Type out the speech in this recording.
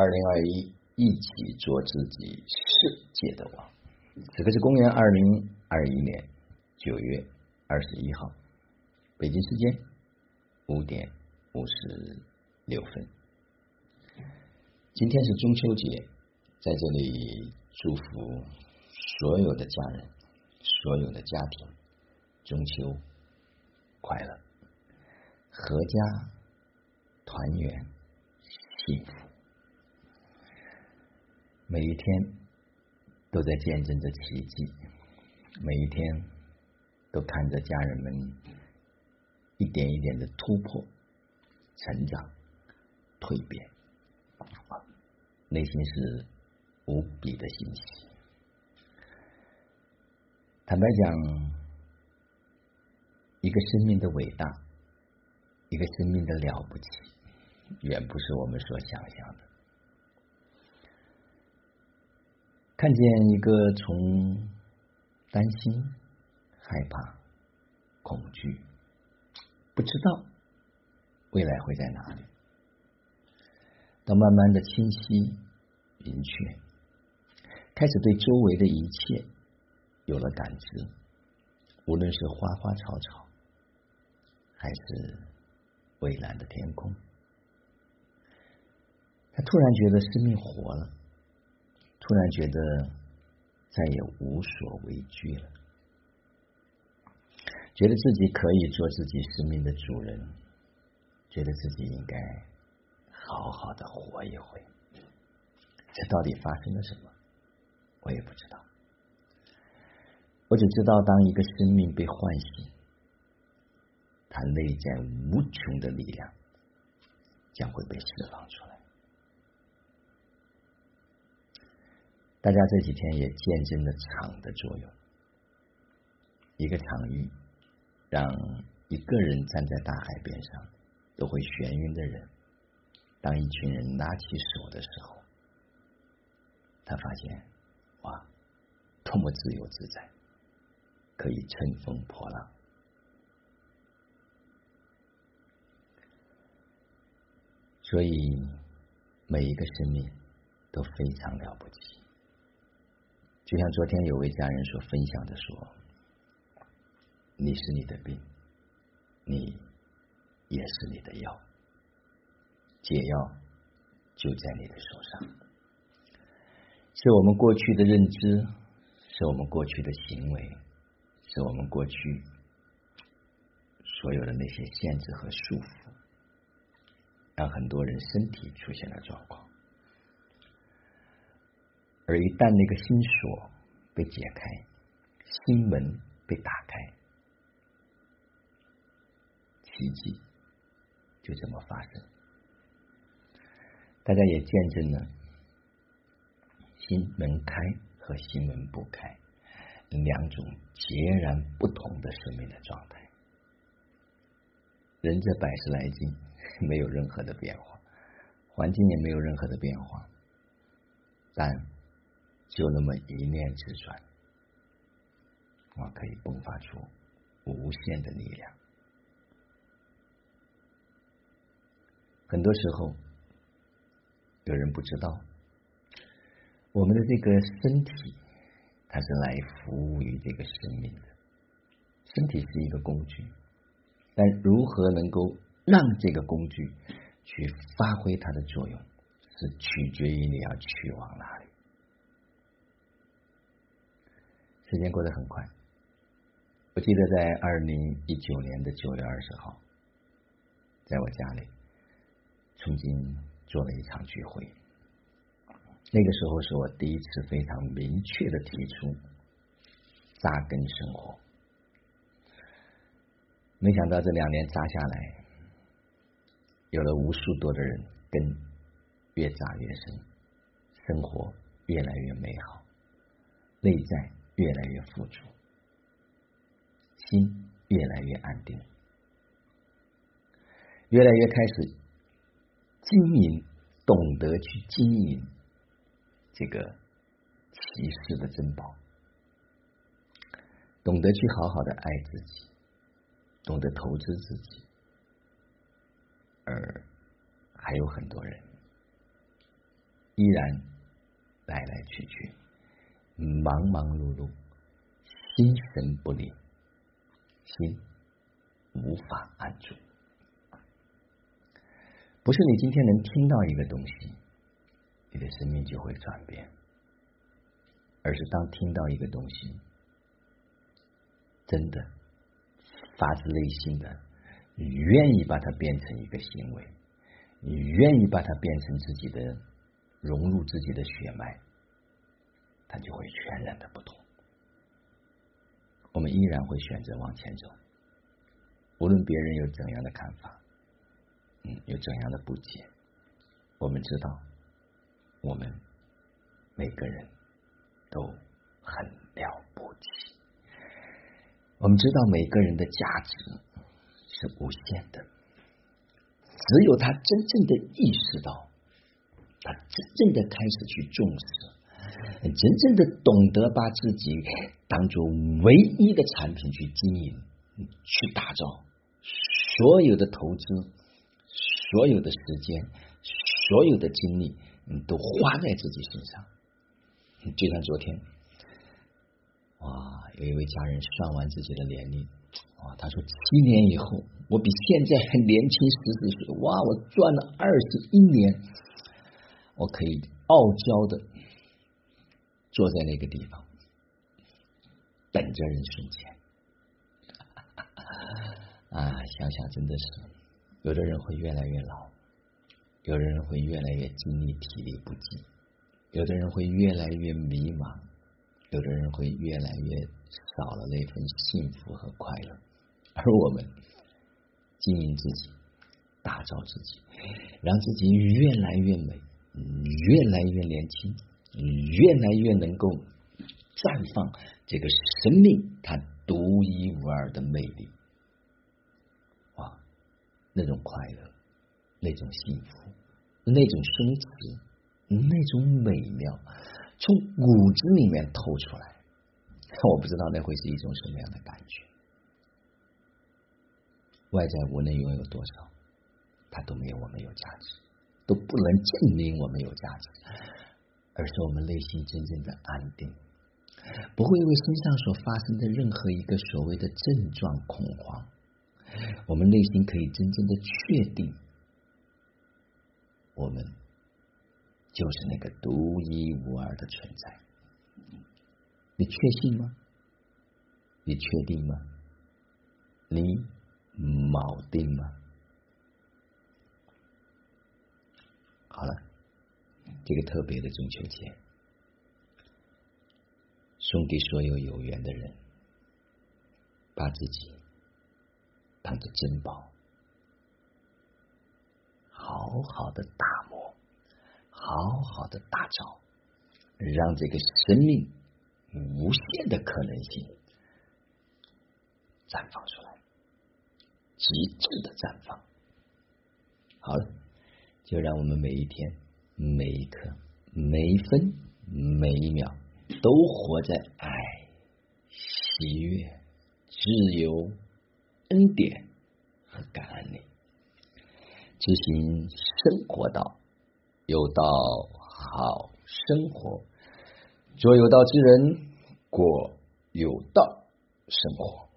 二零二一，一起做自己世界的王。此刻是公元二零二一年九月二十一号，北京时间五点五十六分。今天是中秋节，在这里祝福所有的家人、所有的家庭中秋快乐，阖家团圆，幸福。每一天都在见证着奇迹，每一天都看着家人们一点一点的突破、成长、蜕变，内心是无比的欣喜。坦白讲，一个生命的伟大，一个生命的了不起，远不是我们所想象的。看见一个从担心、害怕、恐惧、不知道未来会在哪里，到慢慢的清晰、明确，开始对周围的一切有了感知，无论是花花草草，还是蔚蓝的天空，他突然觉得生命活了。突然觉得再也无所畏惧了，觉得自己可以做自己生命的主人，觉得自己应该好好的活一回。这到底发生了什么？我也不知道。我只知道，当一个生命被唤醒，它内在无穷的力量将会被释放出来。大家这几天也见证了场的作用，一个场域让一个人站在大海边上都会眩晕的人，当一群人拉起手的时候，他发现哇，多么自由自在，可以乘风破浪。所以每一个生命都非常了不起。就像昨天有位家人所分享的说：“你是你的病，你也是你的药，解药就在你的手上。是我们过去的认知，是我们过去的行为，是我们过去所有的那些限制和束缚，让很多人身体出现了状况。”而一旦那个心锁被解开，心门被打开，奇迹就这么发生。大家也见证了心门开和心门不开两种截然不同的生命的状态。人这百十来斤没有任何的变化，环境也没有任何的变化，但。就那么一念之转，我可以迸发出无限的力量。很多时候，有人不知道，我们的这个身体，它是来服务于这个生命的。身体是一个工具，但如何能够让这个工具去发挥它的作用，是取决于你要去往哪里。时间过得很快，我记得在二零一九年的九月二十号，在我家里重新做了一场聚会。那个时候是我第一次非常明确的提出扎根生活。没想到这两年扎下来，有了无数多的人根越扎越深，生活越来越美好，内在。越来越富足，心越来越安定，越来越开始经营，懂得去经营这个奇世的珍宝，懂得去好好的爱自己，懂得投资自己，而还有很多人依然来来去去，忙忙碌碌，心神不宁，心无法安住。不是你今天能听到一个东西，你的生命就会转变，而是当听到一个东西，真的发自内心的你愿意把它变成一个行为，你愿意把它变成自己的融入自己的血脉，就会全然的不同。我们依然会选择往前走，无论别人有怎样的看法。嗯，有怎样的不解？我们知道，我们每个人都很了不起。我们知道，每个人的价值是无限的。只有他真正的意识到，他真正的开始去重视，真正的懂得把自己当做唯一的产品去经营、去打造，所有的投资。所有的时间，所有的精力，都花在自己身上。就像昨天，哇，有一位家人算完自己的年龄，哇，他说七年以后，我比现在还年轻十四岁，哇，我赚了二十一年，我可以傲娇的坐在那个地方，等着人生钱。啊，想想真的是。有的人会越来越老，有的人会越来越精力体力不济，有的人会越来越迷茫，有的人会越来越少了那份幸福和快乐。而我们经营自己，打造自己，让自己越来越美，越来越年轻，越来越能够绽放这个生命它独一无二的魅力。那种快乐，那种幸福，那种松弛，那种美妙，从骨子里面透出来。我不知道那会是一种什么样的感觉。外在无论拥有多少，它都没有我们有价值，都不能证明我们有价值，而是我们内心真正的安定，不会为身上所发生的任何一个所谓的症状恐慌。我们内心可以真正的确定，我们就是那个独一无二的存在。你确信吗？你确定吗？你铆定吗？好了，这个特别的中秋节，送给所有有缘的人，把自己。当做珍宝，好好的打磨，好好的打造，让这个生命无限的可能性绽放出来，极致的绽放。好了，就让我们每一天、每一刻、每一分、每一秒，都活在爱、喜悦、自由。恩典和感恩里，执行生活道，有道好生活，做有道之人，过有道生活。